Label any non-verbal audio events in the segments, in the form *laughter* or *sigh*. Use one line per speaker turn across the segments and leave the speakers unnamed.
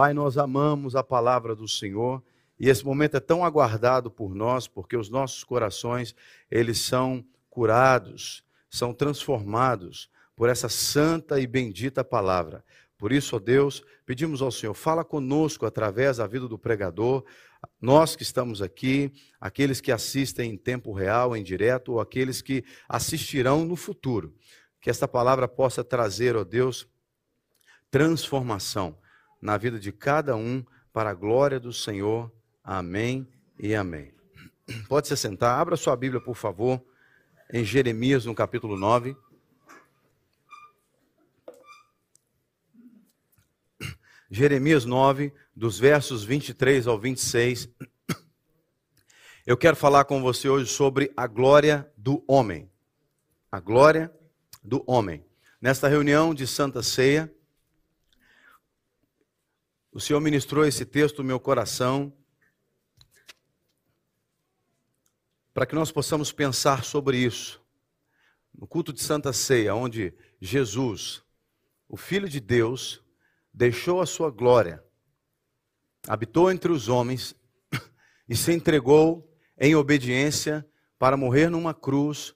Pai, nós amamos a palavra do Senhor e esse momento é tão aguardado por nós, porque os nossos corações, eles são curados, são transformados por essa santa e bendita palavra. Por isso, ó Deus, pedimos ao Senhor, fala conosco através da vida do pregador, nós que estamos aqui, aqueles que assistem em tempo real, em direto, ou aqueles que assistirão no futuro. Que esta palavra possa trazer, ó Deus, transformação na vida de cada um, para a glória do Senhor. Amém e amém. Pode se sentar, abra sua Bíblia, por favor, em Jeremias, no capítulo 9. Jeremias 9, dos versos 23 ao 26. Eu quero falar com você hoje sobre a glória do homem. A glória do homem. Nesta reunião de Santa Ceia, o Senhor ministrou esse texto no meu coração para que nós possamos pensar sobre isso. No culto de Santa Ceia, onde Jesus, o Filho de Deus, deixou a sua glória, habitou entre os homens e se entregou em obediência para morrer numa cruz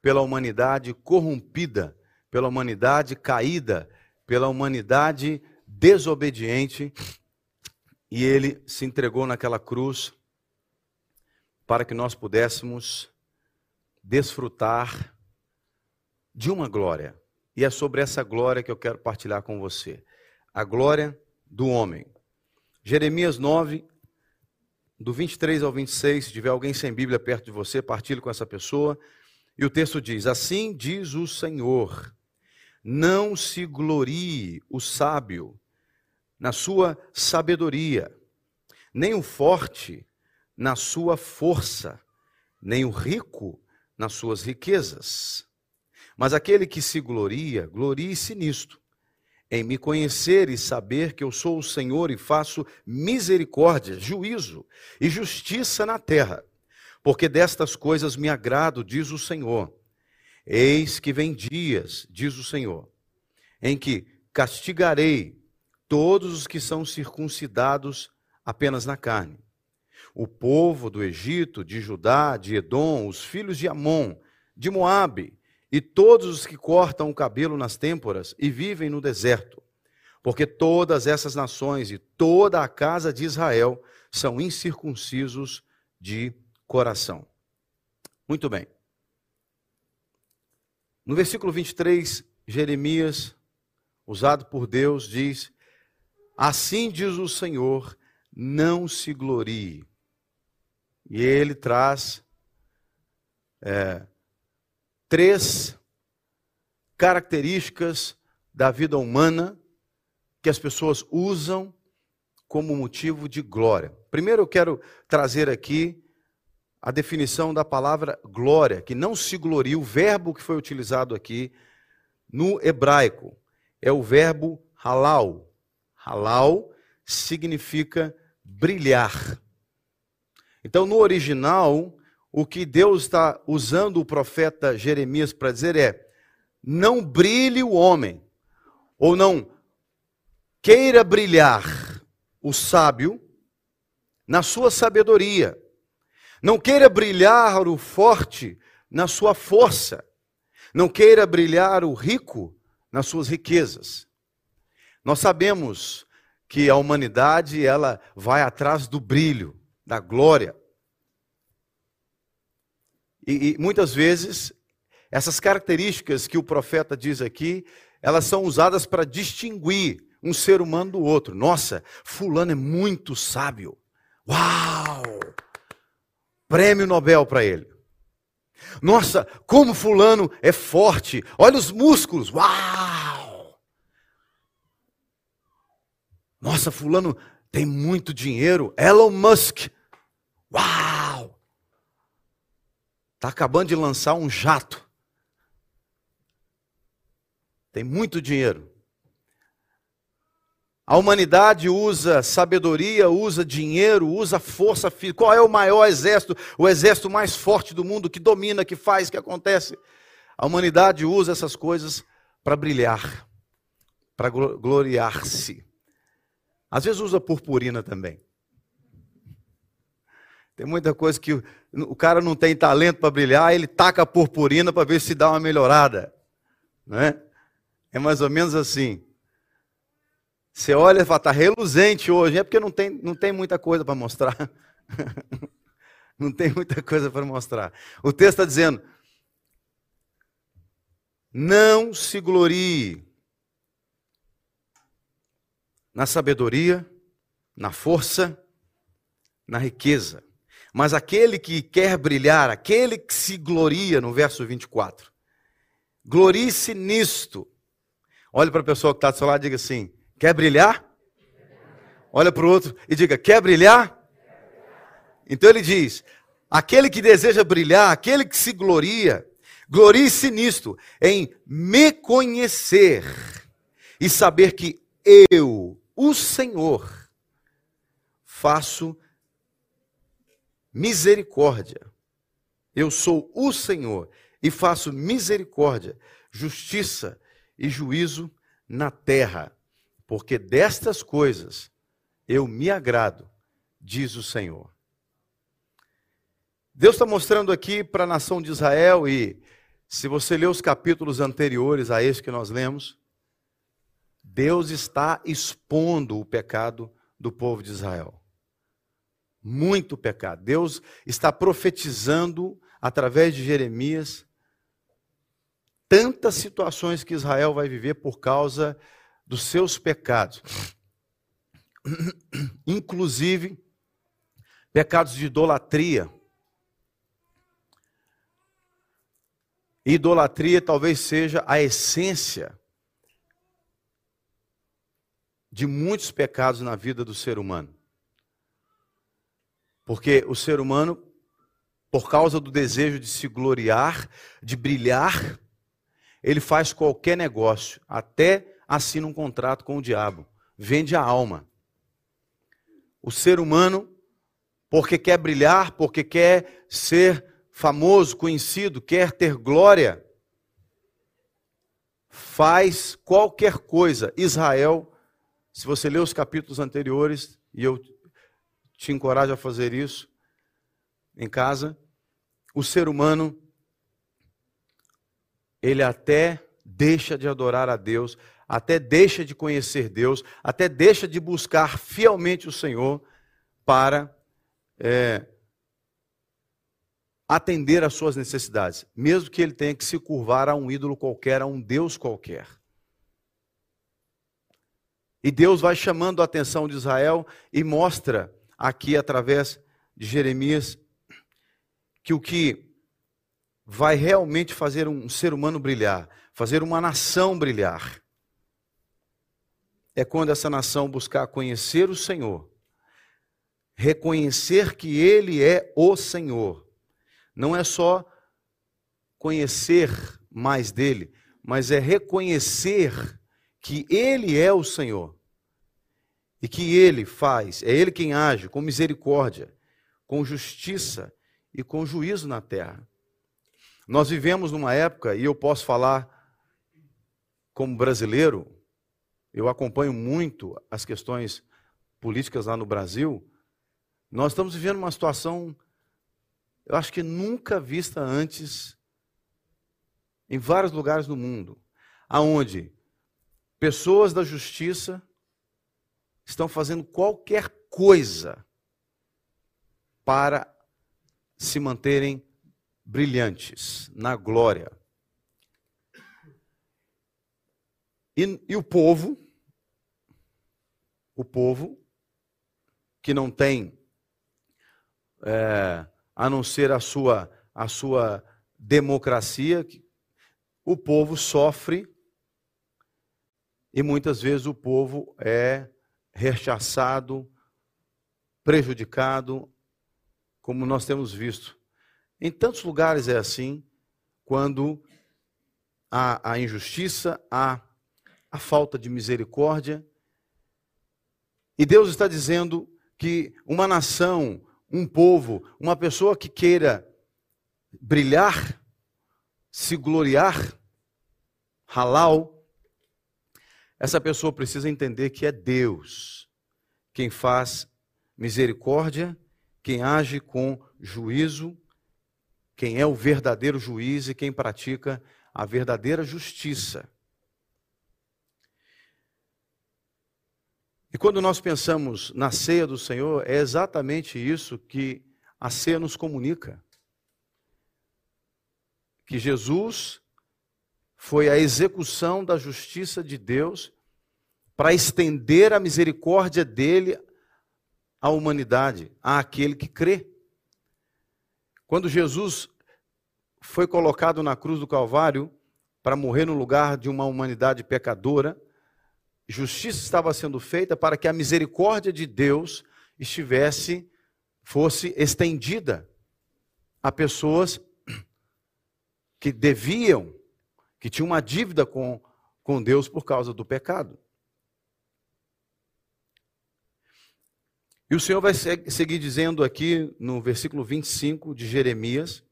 pela humanidade corrompida, pela humanidade caída, pela humanidade desobediente, e ele se entregou naquela cruz para que nós pudéssemos desfrutar de uma glória. E é sobre essa glória que eu quero partilhar com você. A glória do homem. Jeremias 9, do 23 ao 26, se tiver alguém sem Bíblia perto de você, partilhe com essa pessoa. E o texto diz: Assim diz o Senhor: Não se glorie o sábio na sua sabedoria, nem o forte na sua força, nem o rico nas suas riquezas. Mas aquele que se gloria, glorie-se nisto, em me conhecer e saber que eu sou o Senhor e faço misericórdia, juízo e justiça na terra. Porque destas coisas me agrado, diz o Senhor. Eis que vem dias, diz o Senhor, em que castigarei todos os que são circuncidados apenas na carne o povo do Egito, de Judá, de Edom, os filhos de Amon, de Moabe, e todos os que cortam o cabelo nas têmporas e vivem no deserto. Porque todas essas nações e toda a casa de Israel são incircuncisos de coração. Muito bem. No versículo 23, Jeremias, usado por Deus, diz: Assim diz o Senhor, não se glorie e ele traz é, três características da vida humana que as pessoas usam como motivo de glória. Primeiro eu quero trazer aqui a definição da palavra glória, que não se gloria, o verbo que foi utilizado aqui no hebraico é o verbo halal. Halal significa brilhar. Então, no original, o que Deus está usando o profeta Jeremias para dizer é: não brilhe o homem, ou não queira brilhar o sábio na sua sabedoria, não queira brilhar o forte na sua força, não queira brilhar o rico nas suas riquezas. Nós sabemos que a humanidade ela vai atrás do brilho da glória. E, e, muitas vezes, essas características que o profeta diz aqui, elas são usadas para distinguir um ser humano do outro. Nossa, Fulano é muito sábio. Uau! Prêmio Nobel para ele. Nossa, como Fulano é forte. Olha os músculos. Uau! Nossa, Fulano tem muito dinheiro. Elon Musk. Uau! Está acabando de lançar um jato. Tem muito dinheiro. A humanidade usa sabedoria, usa dinheiro, usa força física. Qual é o maior exército? O exército mais forte do mundo, que domina, que faz, que acontece. A humanidade usa essas coisas para brilhar, para gloriar-se. Às vezes usa purpurina também. Tem muita coisa que o cara não tem talento para brilhar, ele taca a purpurina para ver se dá uma melhorada. Não é? é mais ou menos assim. Você olha e fala, está reluzente hoje, é porque não tem, não tem muita coisa para mostrar. *laughs* não tem muita coisa para mostrar. O texto está dizendo: não se glorie na sabedoria, na força, na riqueza. Mas aquele que quer brilhar, aquele que se gloria, no verso 24, glorie-se nisto. Olhe para a pessoa que está do seu lado e diga assim: quer brilhar? Olha para o outro e diga: quer brilhar? Então ele diz: aquele que deseja brilhar, aquele que se gloria, glorie-se nisto, em me conhecer e saber que eu, o Senhor, faço misericórdia. Eu sou o Senhor e faço misericórdia, justiça e juízo na terra, porque destas coisas eu me agrado, diz o Senhor. Deus está mostrando aqui para a nação de Israel, e se você ler os capítulos anteriores a este que nós lemos, Deus está expondo o pecado do povo de Israel. Muito pecado. Deus está profetizando através de Jeremias tantas situações que Israel vai viver por causa dos seus pecados. *coughs* Inclusive pecados de idolatria. Idolatria talvez seja a essência de muitos pecados na vida do ser humano. Porque o ser humano, por causa do desejo de se gloriar, de brilhar, ele faz qualquer negócio, até assina um contrato com o diabo, vende a alma. O ser humano, porque quer brilhar, porque quer ser famoso, conhecido, quer ter glória, faz qualquer coisa. Israel se você ler os capítulos anteriores, e eu te encorajo a fazer isso em casa, o ser humano, ele até deixa de adorar a Deus, até deixa de conhecer Deus, até deixa de buscar fielmente o Senhor para é, atender às suas necessidades, mesmo que ele tenha que se curvar a um ídolo qualquer, a um Deus qualquer. E Deus vai chamando a atenção de Israel e mostra aqui através de Jeremias que o que vai realmente fazer um ser humano brilhar, fazer uma nação brilhar, é quando essa nação buscar conhecer o Senhor, reconhecer que Ele é o Senhor. Não é só conhecer mais dele, mas é reconhecer que Ele é o Senhor e que Ele faz, é Ele quem age com misericórdia, com justiça e com juízo na terra. Nós vivemos numa época, e eu posso falar como brasileiro, eu acompanho muito as questões políticas lá no Brasil. Nós estamos vivendo uma situação, eu acho que nunca vista antes em vários lugares do mundo, aonde Pessoas da justiça estão fazendo qualquer coisa para se manterem brilhantes na glória. E, e, o povo, o povo que não tem é, a não ser a sua a sua democracia, o povo sofre e muitas vezes o povo é rechaçado, prejudicado, como nós temos visto. Em tantos lugares é assim, quando há a injustiça, há a falta de misericórdia. E Deus está dizendo que uma nação, um povo, uma pessoa que queira brilhar, se gloriar, halal, essa pessoa precisa entender que é Deus quem faz misericórdia, quem age com juízo, quem é o verdadeiro juiz e quem pratica a verdadeira justiça. E quando nós pensamos na ceia do Senhor, é exatamente isso que a ceia nos comunica. Que Jesus foi a execução da justiça de Deus para estender a misericórdia dele à humanidade, àquele que crê. Quando Jesus foi colocado na cruz do Calvário para morrer no lugar de uma humanidade pecadora, justiça estava sendo feita para que a misericórdia de Deus estivesse, fosse estendida a pessoas que deviam, que tinham uma dívida com, com Deus por causa do pecado. E o Senhor vai seguir dizendo aqui no versículo 25 de Jeremias: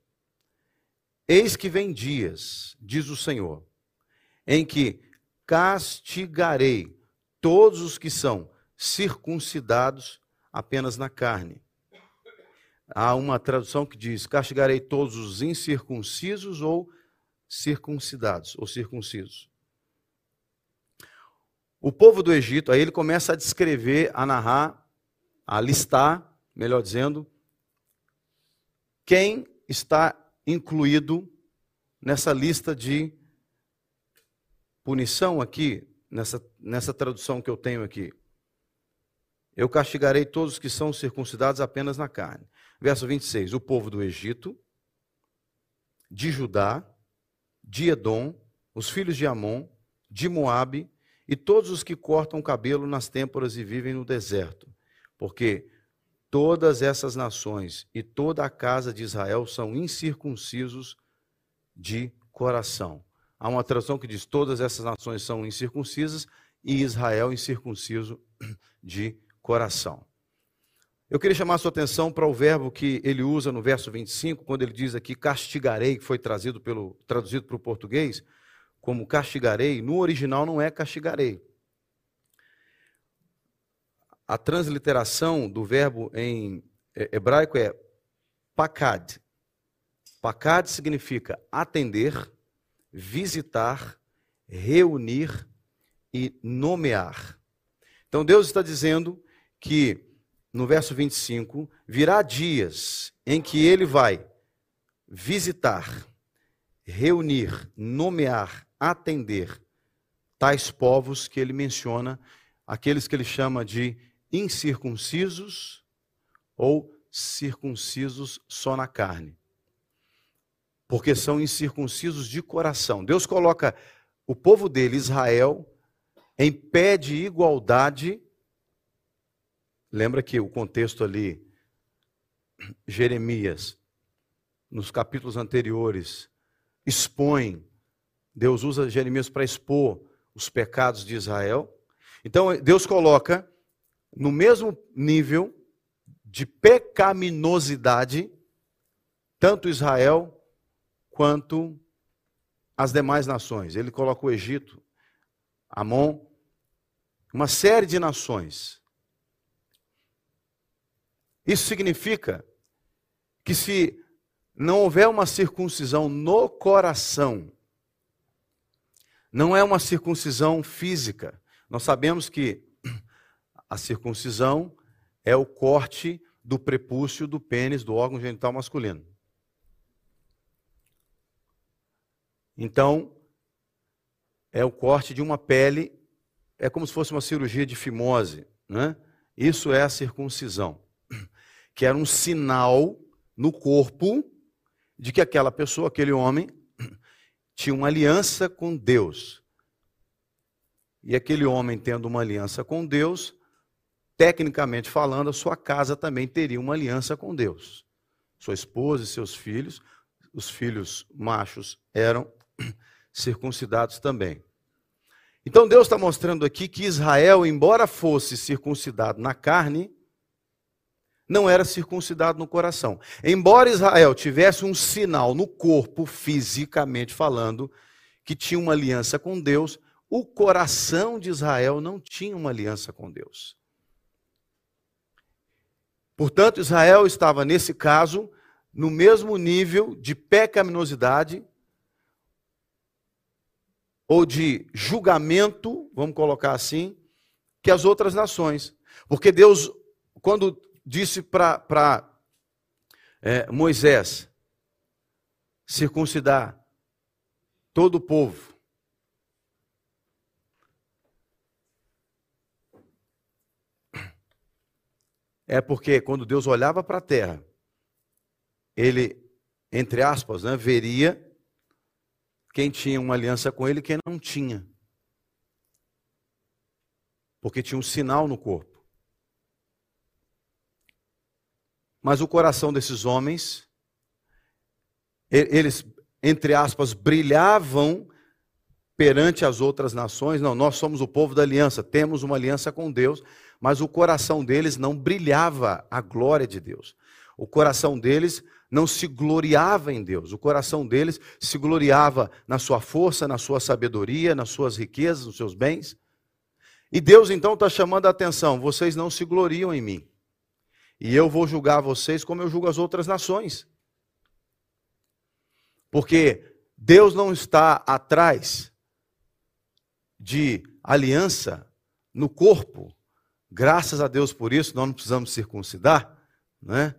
Eis que vem dias, diz o Senhor, em que castigarei todos os que são circuncidados apenas na carne. Há uma tradução que diz: castigarei todos os incircuncisos ou circuncidados, ou circuncisos. O povo do Egito, aí ele começa a descrever, a narrar a listar, melhor dizendo, quem está incluído nessa lista de punição aqui, nessa, nessa tradução que eu tenho aqui. Eu castigarei todos que são circuncidados apenas na carne. Verso 26. O povo do Egito, de Judá, de Edom, os filhos de Amon, de Moabe e todos os que cortam o cabelo nas têmporas e vivem no deserto porque todas essas nações e toda a casa de Israel são incircuncisos de coração. Há uma tradução que diz: todas essas nações são incircuncisas e Israel incircunciso de coração. Eu queria chamar a sua atenção para o verbo que ele usa no verso 25, quando ele diz aqui castigarei, que foi trazido pelo, traduzido para o português como castigarei. No original não é castigarei. A transliteração do verbo em hebraico é pakad. Pakad significa atender, visitar, reunir e nomear. Então Deus está dizendo que no verso 25 virá dias em que ele vai visitar, reunir, nomear, atender tais povos que ele menciona, aqueles que ele chama de incircuncisos ou circuncisos só na carne. Porque são incircuncisos de coração. Deus coloca o povo dele, Israel, em pé de igualdade. Lembra que o contexto ali, Jeremias, nos capítulos anteriores, expõe, Deus usa Jeremias para expor os pecados de Israel. Então, Deus coloca no mesmo nível de pecaminosidade, tanto Israel quanto as demais nações. Ele coloca o Egito, Amon, uma série de nações. Isso significa que se não houver uma circuncisão no coração, não é uma circuncisão física. Nós sabemos que a circuncisão é o corte do prepúcio do pênis do órgão genital masculino. Então, é o corte de uma pele, é como se fosse uma cirurgia de fimose, né? Isso é a circuncisão, que era um sinal no corpo de que aquela pessoa, aquele homem, *clears throat* tinha uma aliança com Deus. E aquele homem tendo uma aliança com Deus, tecnicamente falando, a sua casa também teria uma aliança com Deus. Sua esposa e seus filhos, os filhos machos eram *clears throat* circuncidados também. Então Deus está mostrando aqui que Israel, embora fosse circuncidado na carne, não era circuncidado no coração. Embora Israel tivesse um sinal no corpo, fisicamente falando, que tinha uma aliança com Deus, o coração de Israel não tinha uma aliança com Deus. Portanto, Israel estava, nesse caso, no mesmo nível de pecaminosidade ou de julgamento, vamos colocar assim, que as outras nações. Porque Deus, quando disse para é, Moisés circuncidar todo o povo, é porque quando Deus olhava para a terra, ele, entre aspas, né, veria quem tinha uma aliança com ele e quem não tinha. Porque tinha um sinal no corpo. Mas o coração desses homens, eles, entre aspas, brilhavam perante as outras nações. Não, nós somos o povo da aliança, temos uma aliança com Deus, mas o coração deles não brilhava a glória de Deus. O coração deles não se gloriava em Deus. O coração deles se gloriava na sua força, na sua sabedoria, nas suas riquezas, nos seus bens. E Deus então está chamando a atenção: vocês não se gloriam em mim. E eu vou julgar vocês como eu julgo as outras nações. Porque Deus não está atrás de aliança no corpo Graças a Deus por isso, nós não precisamos circuncidar, né?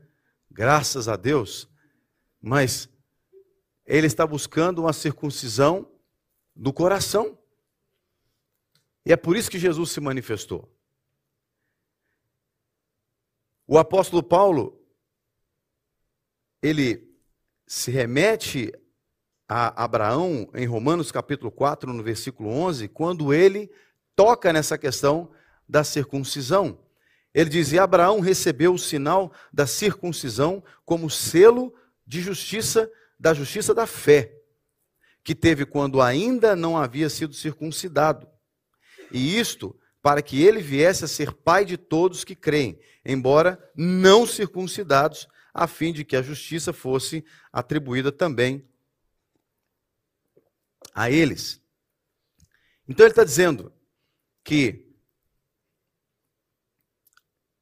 Graças a Deus. Mas ele está buscando uma circuncisão do coração. E é por isso que Jesus se manifestou. O apóstolo Paulo, ele se remete a Abraão em Romanos capítulo 4, no versículo 11, quando ele toca nessa questão da circuncisão. Ele dizia: Abraão recebeu o sinal da circuncisão como selo de justiça, da justiça da fé, que teve quando ainda não havia sido circuncidado. E isto para que ele viesse a ser pai de todos que creem, embora não circuncidados, a fim de que a justiça fosse atribuída também a eles. Então ele está dizendo que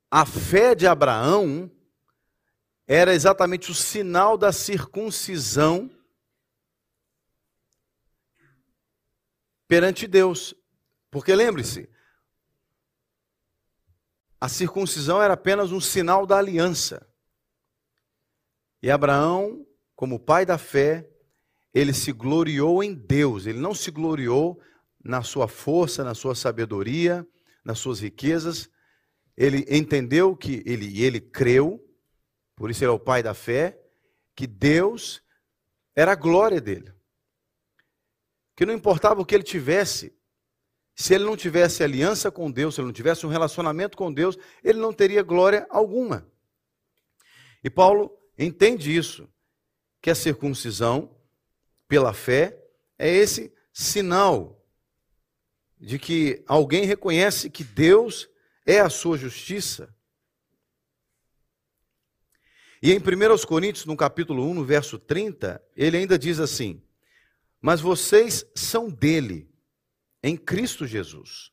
a fé de Abraão era exatamente o sinal da circuncisão perante Deus. Porque lembre-se, a circuncisão era apenas um sinal da aliança. E Abraão, como pai da fé, ele se gloriou em Deus, ele não se gloriou na sua força, na sua sabedoria, nas suas riquezas, ele entendeu que ele ele creu, por isso ele é o pai da fé, que Deus era a glória dele. Que não importava o que ele tivesse, se ele não tivesse aliança com Deus, se ele não tivesse um relacionamento com Deus, ele não teria glória alguma. E Paulo entende isso, que a circuncisão pela fé é esse sinal de que alguém reconhece que Deus é a sua justiça. E em 1 Coríntios, no capítulo 1, no verso 30, ele ainda diz assim: Mas vocês são dele, em Cristo Jesus,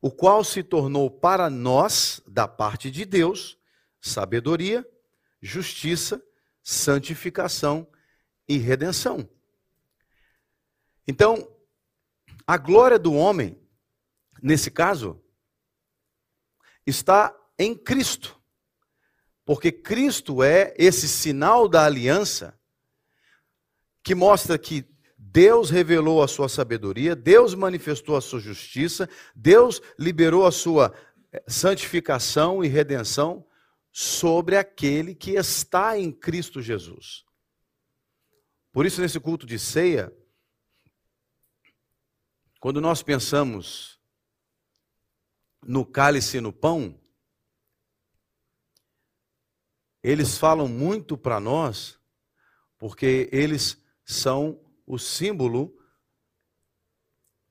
o qual se tornou para nós, da parte de Deus, sabedoria, justiça, santificação e redenção. Então, a glória do homem, nesse caso, está em Cristo. Porque Cristo é esse sinal da aliança que mostra que Deus revelou a sua sabedoria, Deus manifestou a sua justiça, Deus liberou a sua eh, santificação e redenção sobre aquele que está em Cristo Jesus. Por isso, nesse culto de ceia, quando nós pensamos no cálice e no pão, eles falam muito para nós, porque eles são o símbolo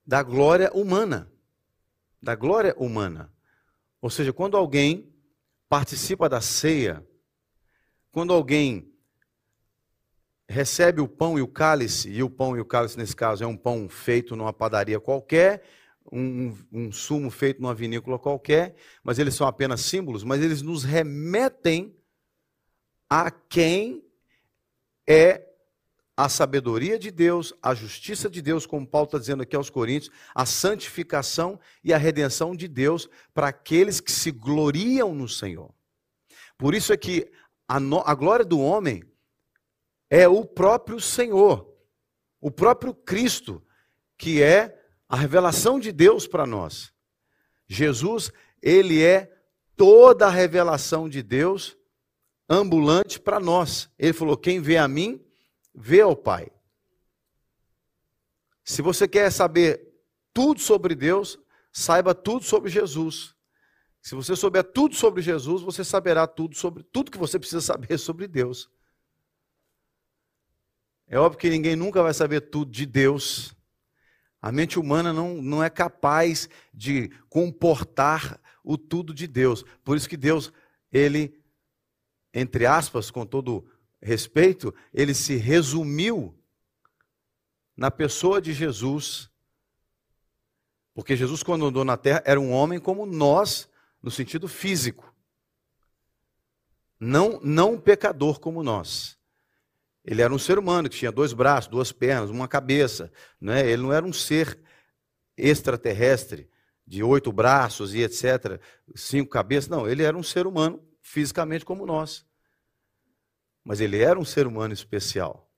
da glória humana. Da glória humana. Ou seja, quando alguém participa da ceia, quando alguém recebe o pão e o cálice, e o pão e o cálice, nesse caso, é um pão feito numa padaria qualquer, um, um sumo feito numa vinícola qualquer, mas eles são apenas símbolos, mas eles nos remetem a quem é a sabedoria de Deus, a justiça de Deus, como Paulo está dizendo aqui aos Coríntios, a santificação e a redenção de Deus para aqueles que se gloriam no Senhor. Por isso é que a, no, a glória do homem é o próprio Senhor, o próprio Cristo, que é a revelação de Deus para nós. Jesus, ele é toda a revelação de Deus ambulante para nós. Ele falou: quem vê a mim, vê ao Pai. Se você quer saber tudo sobre Deus, saiba tudo sobre Jesus. Se você souber tudo sobre Jesus, você saberá tudo sobre tudo que você precisa saber *laughs* sobre Deus. É óbvio que ninguém nunca vai saber tudo de Deus. A mente humana não, não é capaz de comportar o tudo de Deus. Por isso que Deus, ele, entre aspas, com todo respeito, ele se resumiu na pessoa de Jesus. Porque Jesus, quando andou na terra, era um homem como nós, no sentido físico. Não, não um pecador como nós. Ele era um ser humano que tinha dois braços, duas pernas, uma cabeça. Né? Ele não era um ser extraterrestre, de oito braços e etc., cinco cabeças. Não, ele era um ser humano fisicamente como nós. Mas ele era um ser humano especial,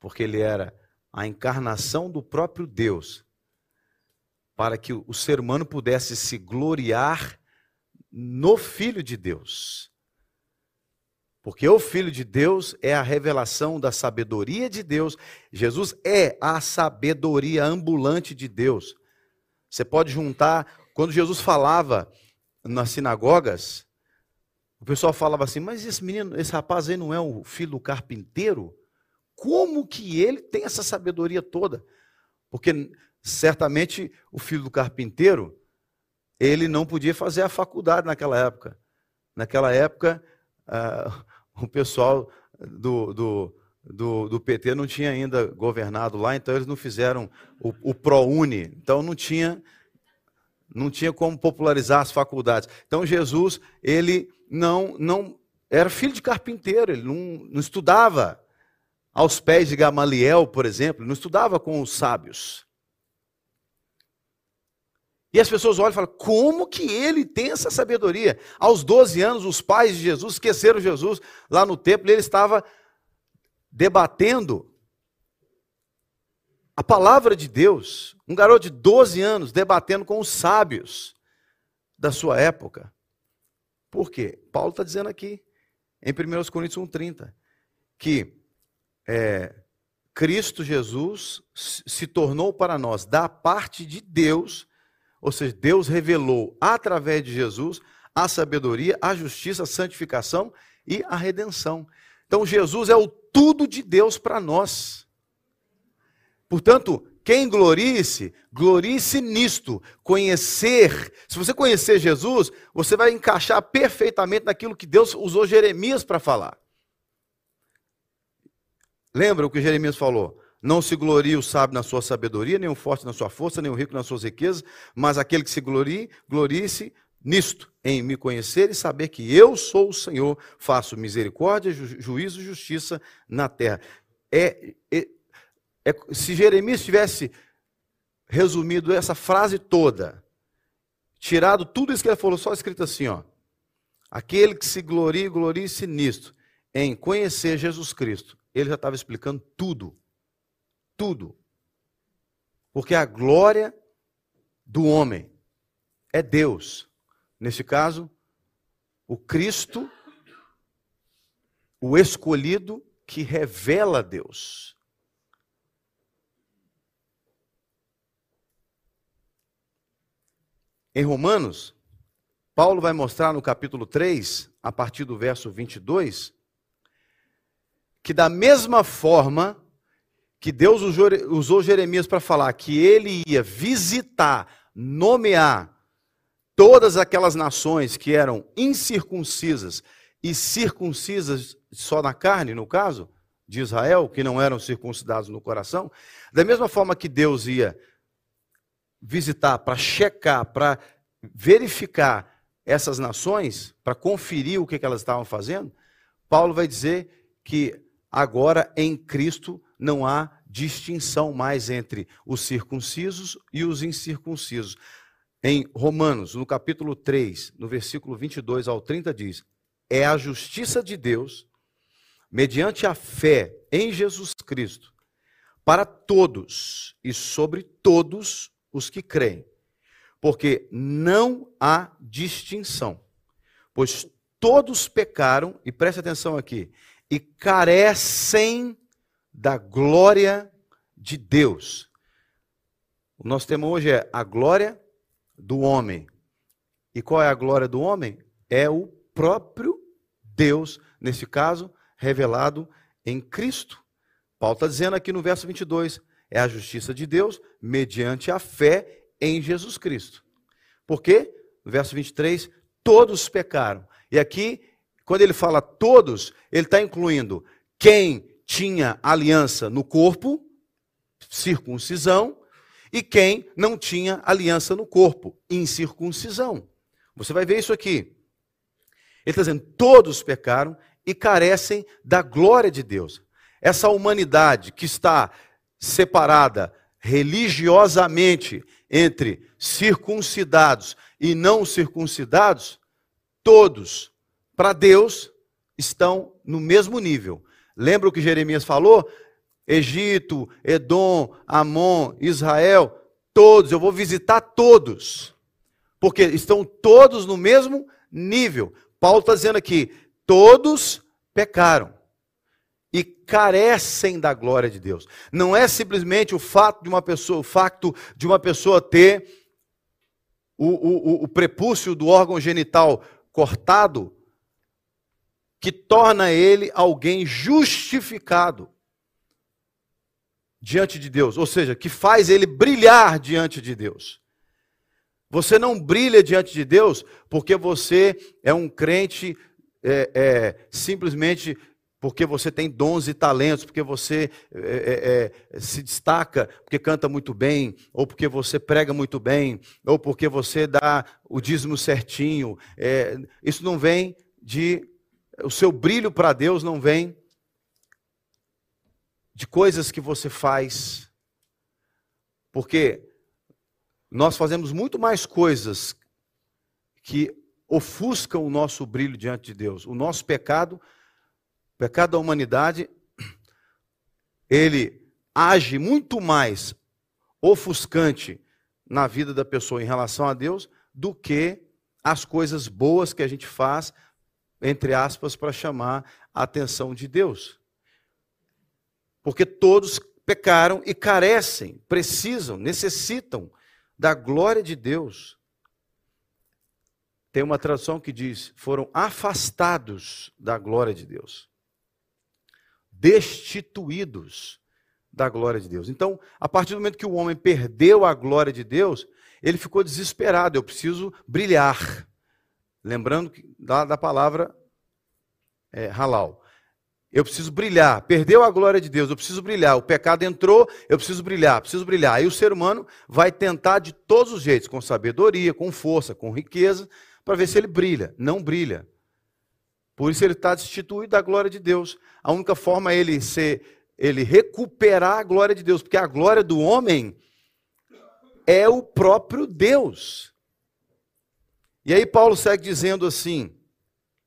porque ele era a encarnação do próprio Deus, para que o ser humano pudesse se gloriar no Filho de Deus. Porque o Filho de Deus é a revelação da sabedoria de Deus. Jesus é a sabedoria ambulante de Deus. Você pode juntar, quando Jesus falava nas sinagogas, o pessoal falava assim: mas esse menino, esse rapaz aí não é o filho do carpinteiro? Como que ele tem essa sabedoria toda? Porque certamente o filho do carpinteiro, ele não podia fazer a faculdade naquela época. Naquela época, uh, o pessoal do, do, do, do, PT não tinha ainda governado lá, então eles não fizeram o, o ProUni. Então não tinha, não tinha como popularizar as faculdades. Então Jesus, ele não, não era filho de carpinteiro, ele não, não estudava aos pés de Gamaliel, por exemplo, não estudava com os sábios. E as pessoas olham e falam: como que ele tem essa sabedoria? Aos 12 anos, os pais de Jesus esqueceram Jesus lá no templo e ele estava debatendo a palavra de Deus. Um garoto de 12 anos debatendo com os sábios da sua época. Por quê? Paulo está dizendo aqui, em 1 Coríntios 1,30, que é, Cristo Jesus se tornou para nós, da parte de Deus, ou seja, Deus revelou através de Jesus a sabedoria, a justiça, a santificação e a redenção. Então, Jesus é o tudo de Deus para nós. Portanto, quem glorie-se, glorie-se nisto. Conhecer. Se você conhecer Jesus, você vai encaixar perfeitamente naquilo que Deus usou Jeremias para falar. Lembra o que Jeremias falou? Não se glorie o sábio na sua sabedoria, nem o forte na sua força, nem o rico nas suas riquezas, mas aquele que se glorie, glorie-se nisto, em me conhecer e saber que eu sou o Senhor, faço misericórdia, ju juízo e justiça na terra. É, é, é, se Jeremias tivesse resumido essa frase toda, tirado tudo isso que ele falou, só escrito assim, ó. Aquele que se glorie, glorie-se nisto, em conhecer Jesus Cristo. Ele já estava explicando tudo tudo. Porque a glória do homem é Deus. Neste caso, o Cristo, o escolhido que revela Deus. Em Romanos, Paulo vai mostrar no capítulo 3, a partir do verso 22, que da mesma forma que Deus usou Jeremias para falar que ele ia visitar, nomear todas aquelas nações que eram incircuncisas e circuncisas só na carne, no caso de Israel, que não eram circuncidados no coração, da mesma forma que Deus ia visitar para checar, para verificar essas nações, para conferir o que, que elas estavam fazendo, Paulo vai dizer que agora em Cristo não há distinção mais entre os circuncisos e os incircuncisos. Em Romanos, no capítulo 3, no versículo 22 ao 30, diz: É a justiça de Deus, mediante a fé em Jesus Cristo, para todos e sobre todos os que creem, porque não há distinção, pois todos pecaram, e preste atenção aqui, e carecem da glória de Deus. O nosso tema hoje é a glória do homem. E qual é a glória do homem? É o próprio Deus, nesse caso, revelado em Cristo. Paulo está dizendo aqui no verso 22, é a justiça de Deus mediante a fé em Jesus Cristo. Por quê? No verso 23, todos pecaram. E aqui, quando ele fala todos, ele está incluindo quem tinha aliança no corpo, circuncisão, e quem não tinha aliança no corpo, incircuncisão. Você vai ver isso aqui. Ele está dizendo: todos pecaram e carecem da glória de Deus. Essa humanidade que está separada religiosamente entre circuncidados e não circuncidados, todos, para Deus, estão no mesmo nível. Lembra o que Jeremias falou? Egito, Edom, Amon, Israel, todos, eu vou visitar todos, porque estão todos no mesmo nível. Paulo está dizendo aqui: todos pecaram e carecem da glória de Deus. Não é simplesmente o fato de uma pessoa, o facto de uma pessoa ter o, o, o prepúcio do órgão genital cortado que torna ele alguém justificado diante de Deus, ou seja, que faz ele brilhar diante de Deus. Você não brilha diante de Deus porque você é um crente é, é, simplesmente porque você tem dons e talentos, porque você é, é, é, se destaca, porque canta muito bem, ou porque você prega muito bem, ou porque você dá o dízimo certinho. É, isso não vem de o seu brilho para Deus não vem de coisas que você faz, porque nós fazemos muito mais coisas que ofuscam o nosso brilho diante de Deus. O nosso pecado, pecado da humanidade, ele age muito mais ofuscante na vida da pessoa em relação a Deus do que as coisas boas que a gente faz entre aspas, para chamar a atenção de Deus. Porque todos pecaram e carecem, precisam, necessitam da glória de Deus. Tem uma tradução que diz: foram afastados da glória de Deus, destituídos da glória de Deus. Então, a partir do momento que o homem perdeu a glória de Deus, ele ficou desesperado. Eu preciso brilhar. Lembrando da, da palavra é, halal. Eu preciso brilhar. Perdeu a glória de Deus, eu preciso brilhar. O pecado entrou, eu preciso brilhar, preciso brilhar. Aí o ser humano vai tentar de todos os jeitos, com sabedoria, com força, com riqueza, para ver se ele brilha. Não brilha. Por isso ele está destituído da glória de Deus. A única forma é ele ser, ele recuperar a glória de Deus, porque a glória do homem é o próprio Deus. E aí Paulo segue dizendo assim,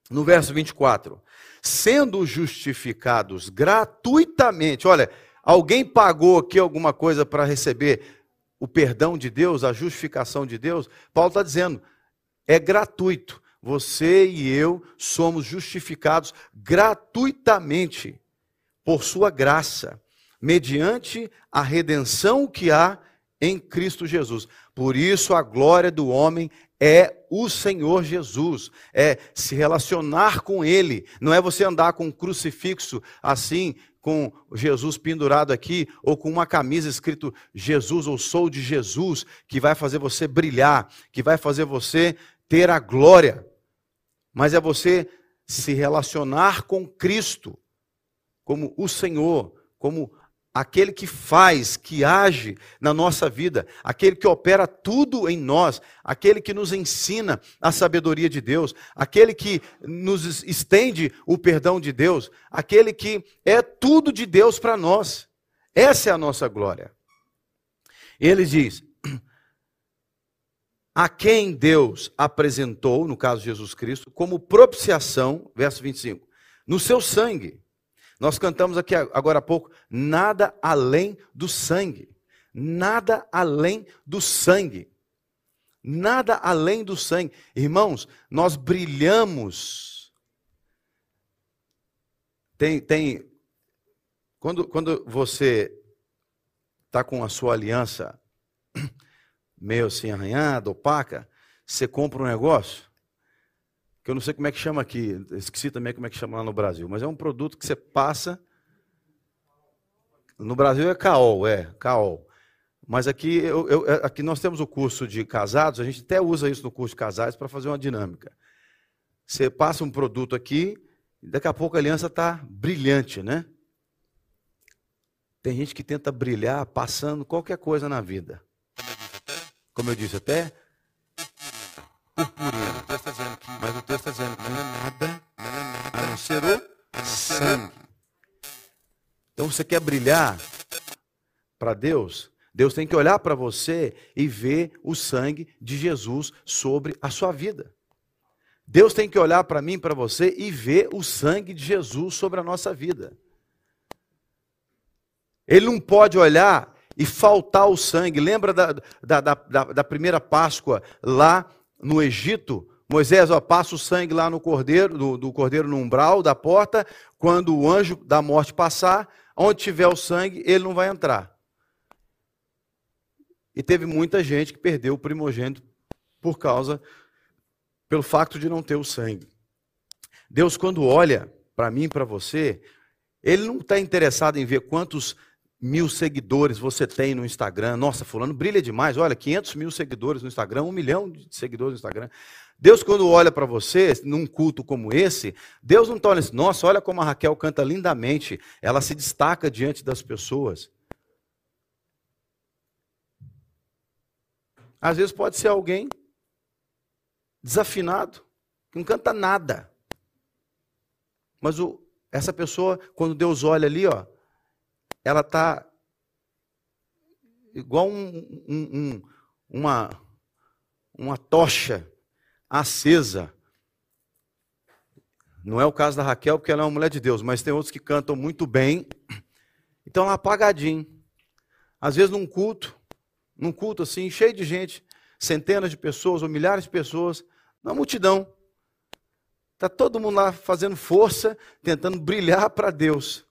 no verso 24: sendo justificados gratuitamente. Olha, alguém pagou aqui alguma coisa para receber o perdão de Deus, a justificação de Deus? Paulo está dizendo, é gratuito. Você e eu somos justificados gratuitamente por sua graça, mediante a redenção que há em Cristo Jesus. Por isso a glória do homem é o Senhor Jesus, é se relacionar com Ele, não é você andar com um crucifixo assim, com Jesus pendurado aqui, ou com uma camisa escrito Jesus ou sou de Jesus, que vai fazer você brilhar, que vai fazer você ter a glória, mas é você se relacionar com Cristo, como o Senhor, como aquele que faz, que age na nossa vida, aquele que opera tudo em nós, aquele que nos ensina a sabedoria de Deus, aquele que nos estende o perdão de Deus, aquele que é tudo de Deus para nós. Essa é a nossa glória. Ele diz: a quem Deus apresentou, no caso Jesus Cristo, como propiciação, verso 25, no seu sangue nós cantamos aqui agora há pouco, nada além do sangue. Nada além do sangue. Nada além do sangue. Irmãos, nós brilhamos. Tem, tem. Quando, quando você está com a sua aliança meio assim arranhada, opaca, você compra um negócio, que eu não sei como é que chama aqui, esqueci também como é que chama lá no Brasil, mas é um produto que você passa. No Brasil é caol, é, caol. Mas aqui, eu, eu, é, aqui nós temos o curso de casados, a gente até usa isso no curso de casados para fazer uma dinâmica. Você passa um produto aqui, e daqui a pouco a aliança está brilhante, né? Tem gente que tenta brilhar passando qualquer coisa na vida. Como eu disse, até purpurina. O texto está dizendo que, mas o texto está dizendo que não é nada, não é nada a não ser o sangue. Então você quer brilhar para Deus? Deus tem que olhar para você e ver o sangue de Jesus sobre a sua vida. Deus tem que olhar para mim, para você e ver o sangue de Jesus sobre a nossa vida. Ele não pode olhar e faltar o sangue. Lembra da, da, da, da primeira Páscoa lá no Egito, Moisés ó, passa o sangue lá no cordeiro, do, do, cordeiro no umbral da porta, quando o anjo da morte passar, onde tiver o sangue, ele não vai entrar. E teve muita gente que perdeu o primogênito por causa, pelo fato de não ter o sangue. Deus, quando olha para mim e para você, ele não está interessado em ver quantos mil seguidores você tem no Instagram. Nossa, fulano brilha demais. Olha, 500 mil seguidores no Instagram, um milhão de seguidores no Instagram. Deus, quando olha para você, num culto como esse, Deus não está olhando assim, nossa, olha como a Raquel canta lindamente. Ela se destaca diante das pessoas. Às vezes pode ser alguém desafinado, que não canta nada. Mas o, essa pessoa, quando Deus olha ali, ó, ela está igual um, um, um, uma, uma tocha acesa. Não é o caso da Raquel, porque ela é uma mulher de Deus, mas tem outros que cantam muito bem. Então ela apagadinho. Às vezes num culto, num culto assim, cheio de gente, centenas de pessoas ou milhares de pessoas, na multidão. Está todo mundo lá fazendo força, tentando brilhar para Deus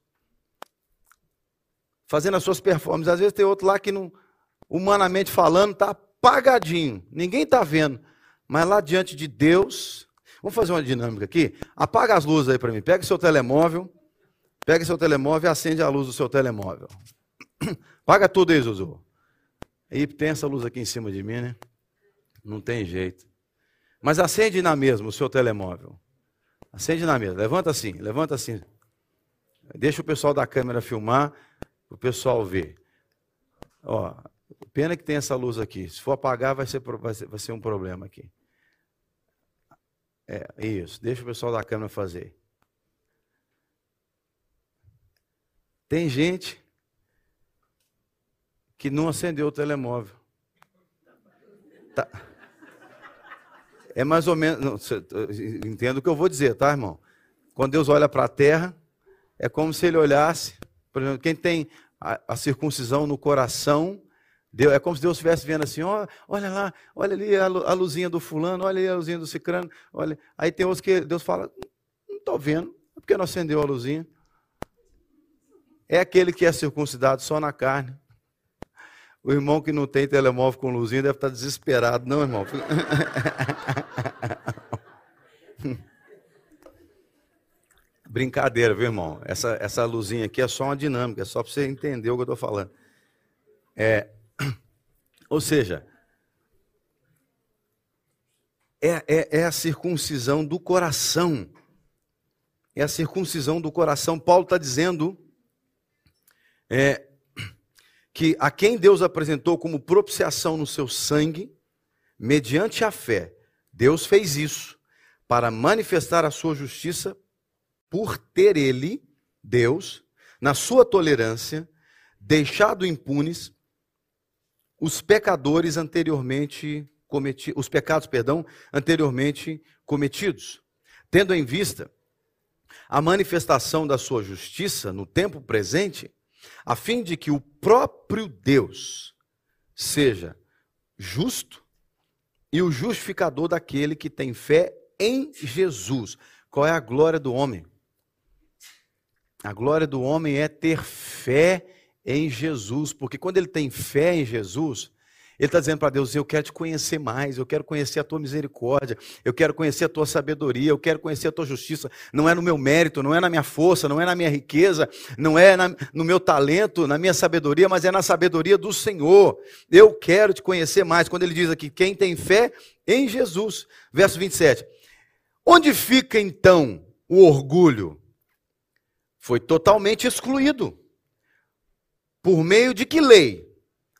fazendo as suas performances. Às vezes tem outro lá que, não, humanamente falando, está apagadinho. Ninguém está vendo. Mas lá diante de Deus. Vamos fazer uma dinâmica aqui? Apaga as luzes aí para mim. Pega seu telemóvel. Pega seu telemóvel e acende a luz do seu telemóvel. *clears throat* Paga tudo aí, Zuzu. E tem essa luz aqui em cima de mim, né? Não tem jeito. Mas acende na mesma o seu telemóvel. Acende na mesma. Levanta assim, levanta assim. Deixa o pessoal da câmera filmar o pessoal ver. Ó, pena que tem essa luz aqui. Se for apagar, vai ser, vai ser, vai ser um problema aqui. É, isso. Deixa o pessoal da câmera fazer. Tem gente que não acendeu o telemóvel. Tá. É mais ou menos. Entendo o que eu vou dizer, tá, irmão? Quando Deus olha para a terra, é como se ele olhasse por exemplo, quem tem a, a circuncisão no coração, Deus, é como se Deus estivesse vendo assim, ó, olha lá, olha ali a, a luzinha do fulano, olha ali a luzinha do cicrano, olha. Aí tem outros que Deus fala, não estou vendo, é porque não acendeu a luzinha. É aquele que é circuncidado só na carne. O irmão que não tem telemóvel com luzinha deve estar desesperado, não, irmão? *laughs* *laughs* Brincadeira, viu, irmão? Essa, essa luzinha aqui é só uma dinâmica, é só para você entender o que eu estou falando. É, *clears throat* ou seja, é, é, é, a circuncisão do coração. É a circuncisão do coração. Paulo está dizendo é, *clears throat* que a quem Deus apresentou como propiciação no seu sangue, mediante a fé, Deus fez isso para manifestar a sua justiça por ter ele, Deus, na sua tolerância, deixado impunes os pecadores anteriormente cometidos, os pecados, perdão, anteriormente cometidos, tendo em vista a manifestação da sua justiça no tempo presente, a fim de que o próprio Deus seja justo e o justificador daquele que tem fé em Jesus. Qual é a glória do homem? A glória do homem é ter fé em Jesus, porque quando ele tem fé em Jesus, ele está dizendo para Deus: Eu quero te conhecer mais, eu quero conhecer a tua misericórdia, eu quero conhecer a tua sabedoria, eu quero conhecer a tua justiça. Não é no meu mérito, não é na minha força, não é na minha riqueza, não é na, no meu talento, na minha sabedoria, mas é na sabedoria do Senhor. Eu quero te conhecer mais. Quando ele diz aqui: Quem tem fé em Jesus. Verso 27. Onde fica então o orgulho? Foi totalmente excluído. Por meio de que lei?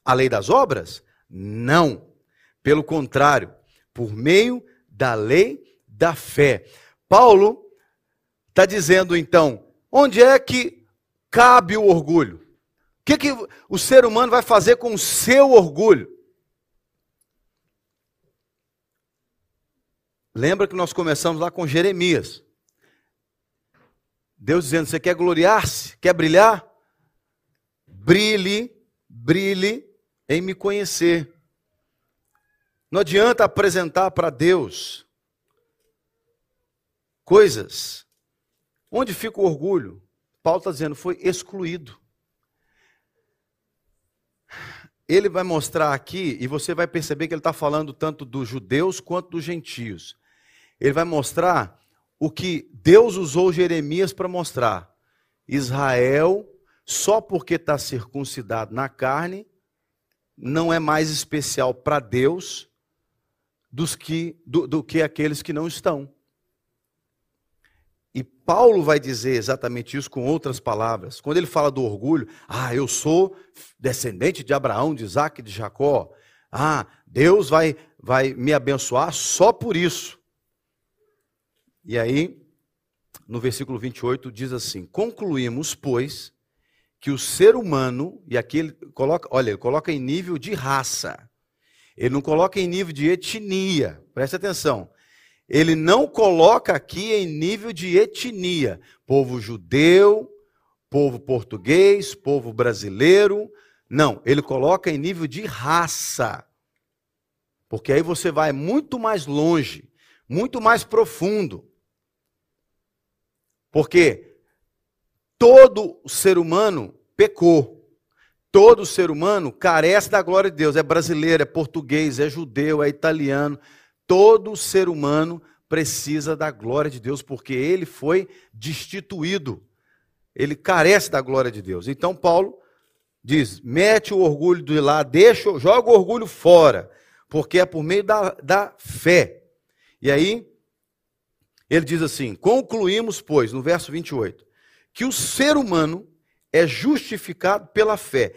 A lei das obras? Não. Pelo contrário, por meio da lei da fé. Paulo está dizendo então, onde é que cabe o orgulho? O que, que o ser humano vai fazer com o seu orgulho? Lembra que nós começamos lá com Jeremias. Deus dizendo: Você quer gloriar-se? Quer brilhar? Brilhe, brilhe em me conhecer. Não adianta apresentar para Deus coisas. Onde fica o orgulho? Paulo está dizendo, foi excluído. Ele vai mostrar aqui, e você vai perceber que ele está falando tanto dos judeus quanto dos gentios. Ele vai mostrar o que Deus usou Jeremias para mostrar. Israel, só porque está circuncidado na carne, não é mais especial para Deus dos que, do, do que aqueles que não estão. E Paulo vai dizer exatamente isso com outras palavras. Quando ele fala do orgulho, ah, eu sou descendente de Abraão, de Isaac de Jacó. Ah, Deus vai, vai me abençoar só por isso. E aí, no versículo 28, diz assim: Concluímos, pois, que o ser humano, e aqui ele coloca, olha, ele coloca em nível de raça, ele não coloca em nível de etnia, preste atenção. Ele não coloca aqui em nível de etnia, povo judeu, povo português, povo brasileiro. Não, ele coloca em nível de raça. Porque aí você vai muito mais longe, muito mais profundo. Porque todo ser humano pecou. Todo ser humano carece da glória de Deus. É brasileiro, é português, é judeu, é italiano. Todo ser humano precisa da glória de Deus, porque ele foi destituído. Ele carece da glória de Deus. Então, Paulo diz: mete o orgulho de lá, deixa, joga o orgulho fora, porque é por meio da, da fé. E aí, ele diz assim: concluímos, pois, no verso 28, que o ser humano é justificado pela fé,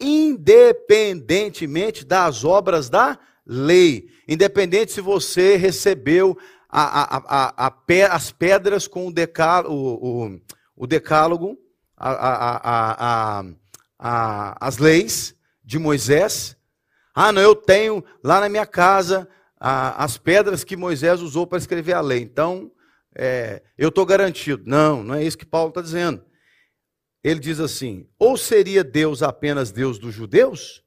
independentemente das obras da lei. Independente se você recebeu a, a, a, as pedras com o, decálogo, o, o decálogo as leis de Moisés. Ah, não, eu tenho lá na minha casa as pedras que Moisés usou para escrever a lei. Então, é, eu estou garantido. Não, não é isso que Paulo está dizendo. Ele diz assim: ou seria Deus apenas Deus dos judeus?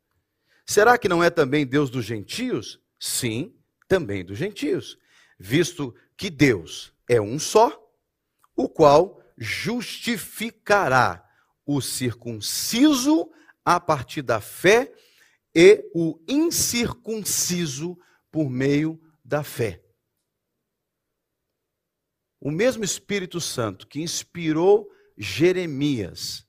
Será que não é também Deus dos gentios? Sim, também dos gentios, visto que Deus é um só, o qual justificará o circunciso a partir da fé e o incircunciso por meio da fé. O mesmo Espírito Santo que inspirou Jeremias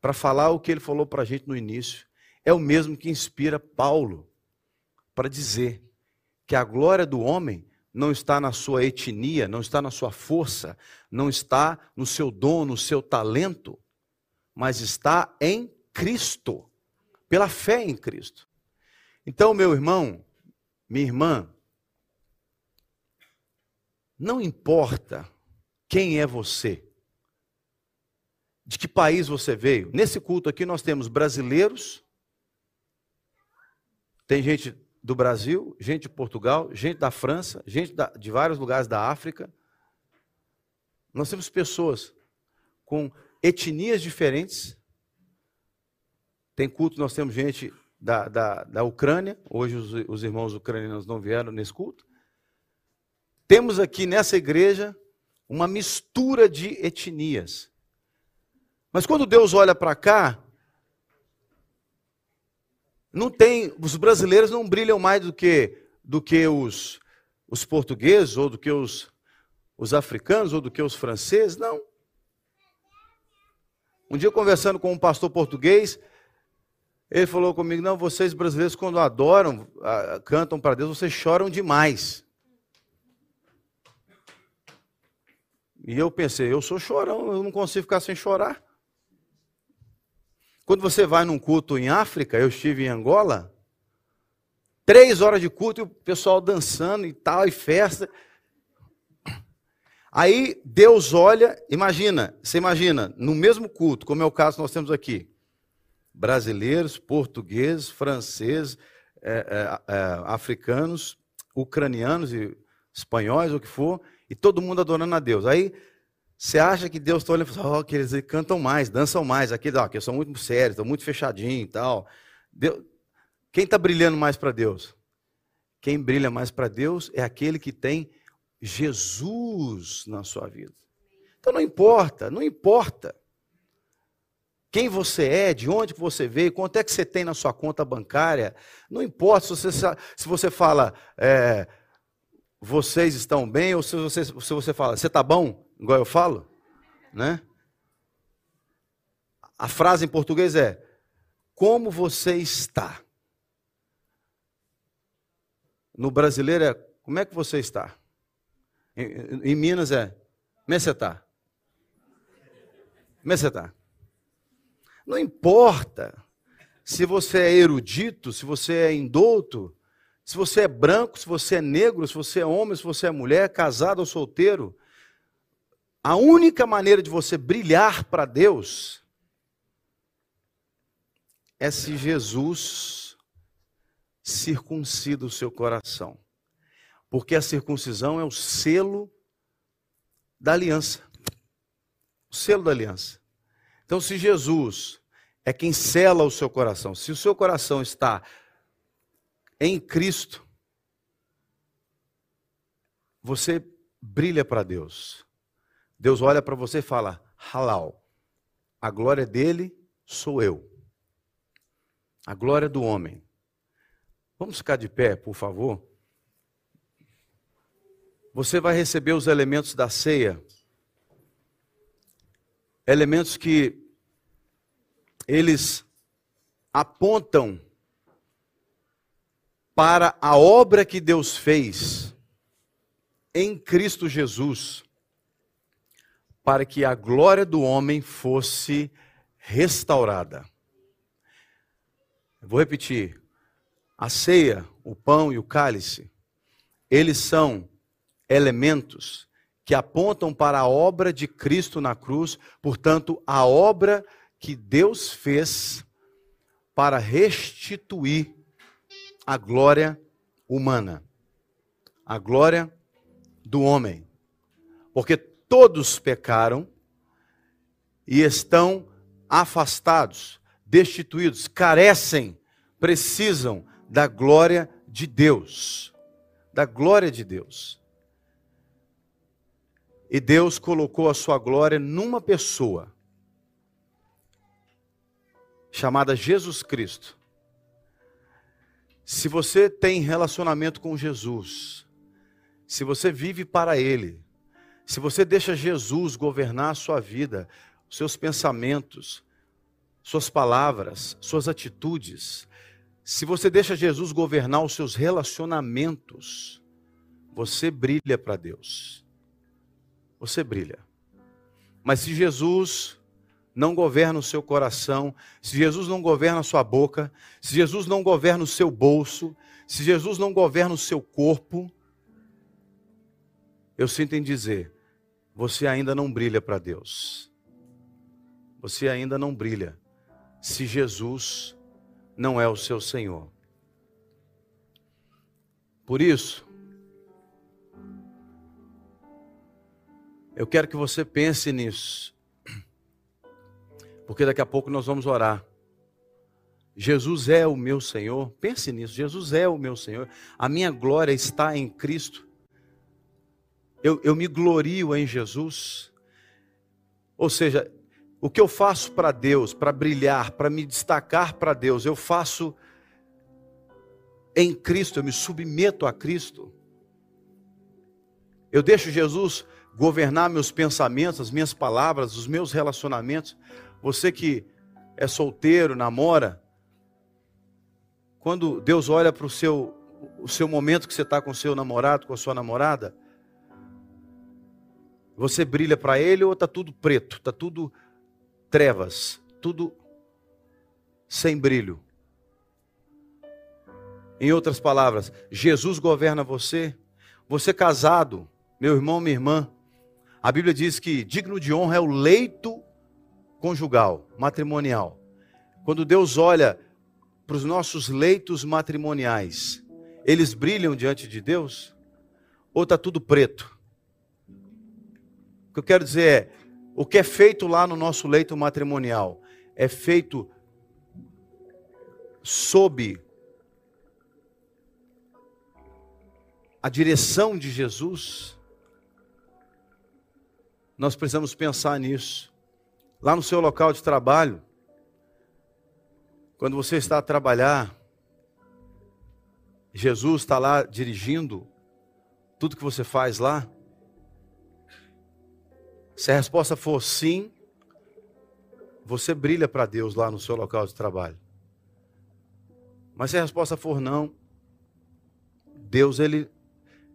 para falar o que ele falou para a gente no início, é o mesmo que inspira Paulo para dizer que a glória do homem não está na sua etnia, não está na sua força, não está no seu dom, no seu talento, mas está em Cristo. pela fé em Cristo. Então, meu irmão, minha irmã, não importa quem é você, de que país você veio. Nesse culto aqui nós temos brasileiros, tem gente do Brasil, gente de Portugal, gente da França, gente de vários lugares da África. Nós temos pessoas com etnias diferentes. Tem culto, nós temos gente da, da, da Ucrânia, hoje os, os irmãos ucranianos não vieram nesse culto. Temos aqui nessa igreja uma mistura de etnias. Mas quando Deus olha para cá, não tem, os brasileiros não brilham mais do que do que os, os portugueses ou do que os, os africanos ou do que os franceses, não. Um dia conversando com um pastor português, ele falou comigo: "Não, vocês brasileiros quando adoram, cantam para Deus, vocês choram demais". E eu pensei, eu sou chorão, eu não consigo ficar sem chorar. Quando você vai num culto em África, eu estive em Angola, três horas de culto e o pessoal dançando e tal, e festa. Aí Deus olha, imagina, você imagina, no mesmo culto, como é o caso que nós temos aqui, brasileiros, portugueses, franceses, é, é, é, africanos, ucranianos e espanhóis, o que for, e todo mundo adorando a Deus. Aí você acha que Deus está olhando e fala, oh, que eles cantam mais, dançam mais, aqui, ó, que são muito sérios, estão muito fechadinhos e tal. Deus... Quem está brilhando mais para Deus? Quem brilha mais para Deus é aquele que tem Jesus na sua vida. Então não importa, não importa quem você é, de onde você veio, quanto é que você tem na sua conta bancária. Não importa se você, se você fala, é, vocês estão bem, ou se você, se você fala, você está bom? igual eu falo, né? A frase em português é: Como você está? No brasileiro é: Como é que você está? Em, em Minas é: Como é você está? Como é você está? Não importa se você é erudito, se você é indouto, se você é branco, se você é negro, se você é homem, se você é mulher, casado ou solteiro. A única maneira de você brilhar para Deus é se Jesus circuncida o seu coração. Porque a circuncisão é o selo da aliança. O selo da aliança. Então, se Jesus é quem sela o seu coração, se o seu coração está em Cristo, você brilha para Deus. Deus olha para você e fala: halal, a glória dele sou eu. A glória do homem. Vamos ficar de pé, por favor? Você vai receber os elementos da ceia. Elementos que eles apontam para a obra que Deus fez em Cristo Jesus para que a glória do homem fosse restaurada. vou repetir. A ceia, o pão e o cálice, eles são elementos que apontam para a obra de Cristo na cruz, portanto, a obra que Deus fez para restituir a glória humana, a glória do homem. Porque todos pecaram e estão afastados, destituídos, carecem, precisam da glória de Deus. Da glória de Deus. E Deus colocou a sua glória numa pessoa, chamada Jesus Cristo. Se você tem relacionamento com Jesus, se você vive para Ele, se você deixa Jesus governar a sua vida, seus pensamentos, suas palavras, suas atitudes, se você deixa Jesus governar os seus relacionamentos, você brilha para Deus. Você brilha. Mas se Jesus não governa o seu coração, se Jesus não governa a sua boca, se Jesus não governa o seu bolso, se Jesus não governa o seu corpo, eu sinto em dizer, você ainda não brilha para Deus. Você ainda não brilha se Jesus não é o seu Senhor. Por isso, eu quero que você pense nisso porque daqui a pouco nós vamos orar. Jesus é o meu Senhor. Pense nisso. Jesus é o meu Senhor. A minha glória está em Cristo. Eu, eu me glorio em Jesus. Ou seja, o que eu faço para Deus, para brilhar, para me destacar para Deus, eu faço em Cristo, eu me submeto a Cristo. Eu deixo Jesus governar meus pensamentos, as minhas palavras, os meus relacionamentos. Você que é solteiro, namora, quando Deus olha para o seu, o seu momento que você está com o seu namorado, com a sua namorada, você brilha para ele ou está tudo preto, está tudo trevas, tudo sem brilho? Em outras palavras, Jesus governa você, você casado, meu irmão, minha irmã, a Bíblia diz que digno de honra é o leito conjugal, matrimonial. Quando Deus olha para os nossos leitos matrimoniais, eles brilham diante de Deus? Ou está tudo preto? O que eu quero dizer é: o que é feito lá no nosso leito matrimonial é feito sob a direção de Jesus? Nós precisamos pensar nisso lá no seu local de trabalho, quando você está a trabalhar, Jesus está lá dirigindo tudo que você faz lá. Se a resposta for sim, você brilha para Deus lá no seu local de trabalho. Mas se a resposta for não, Deus ele,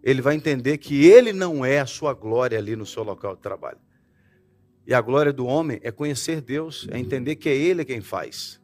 ele vai entender que ele não é a sua glória ali no seu local de trabalho. E a glória do homem é conhecer Deus, é entender que é Ele quem faz.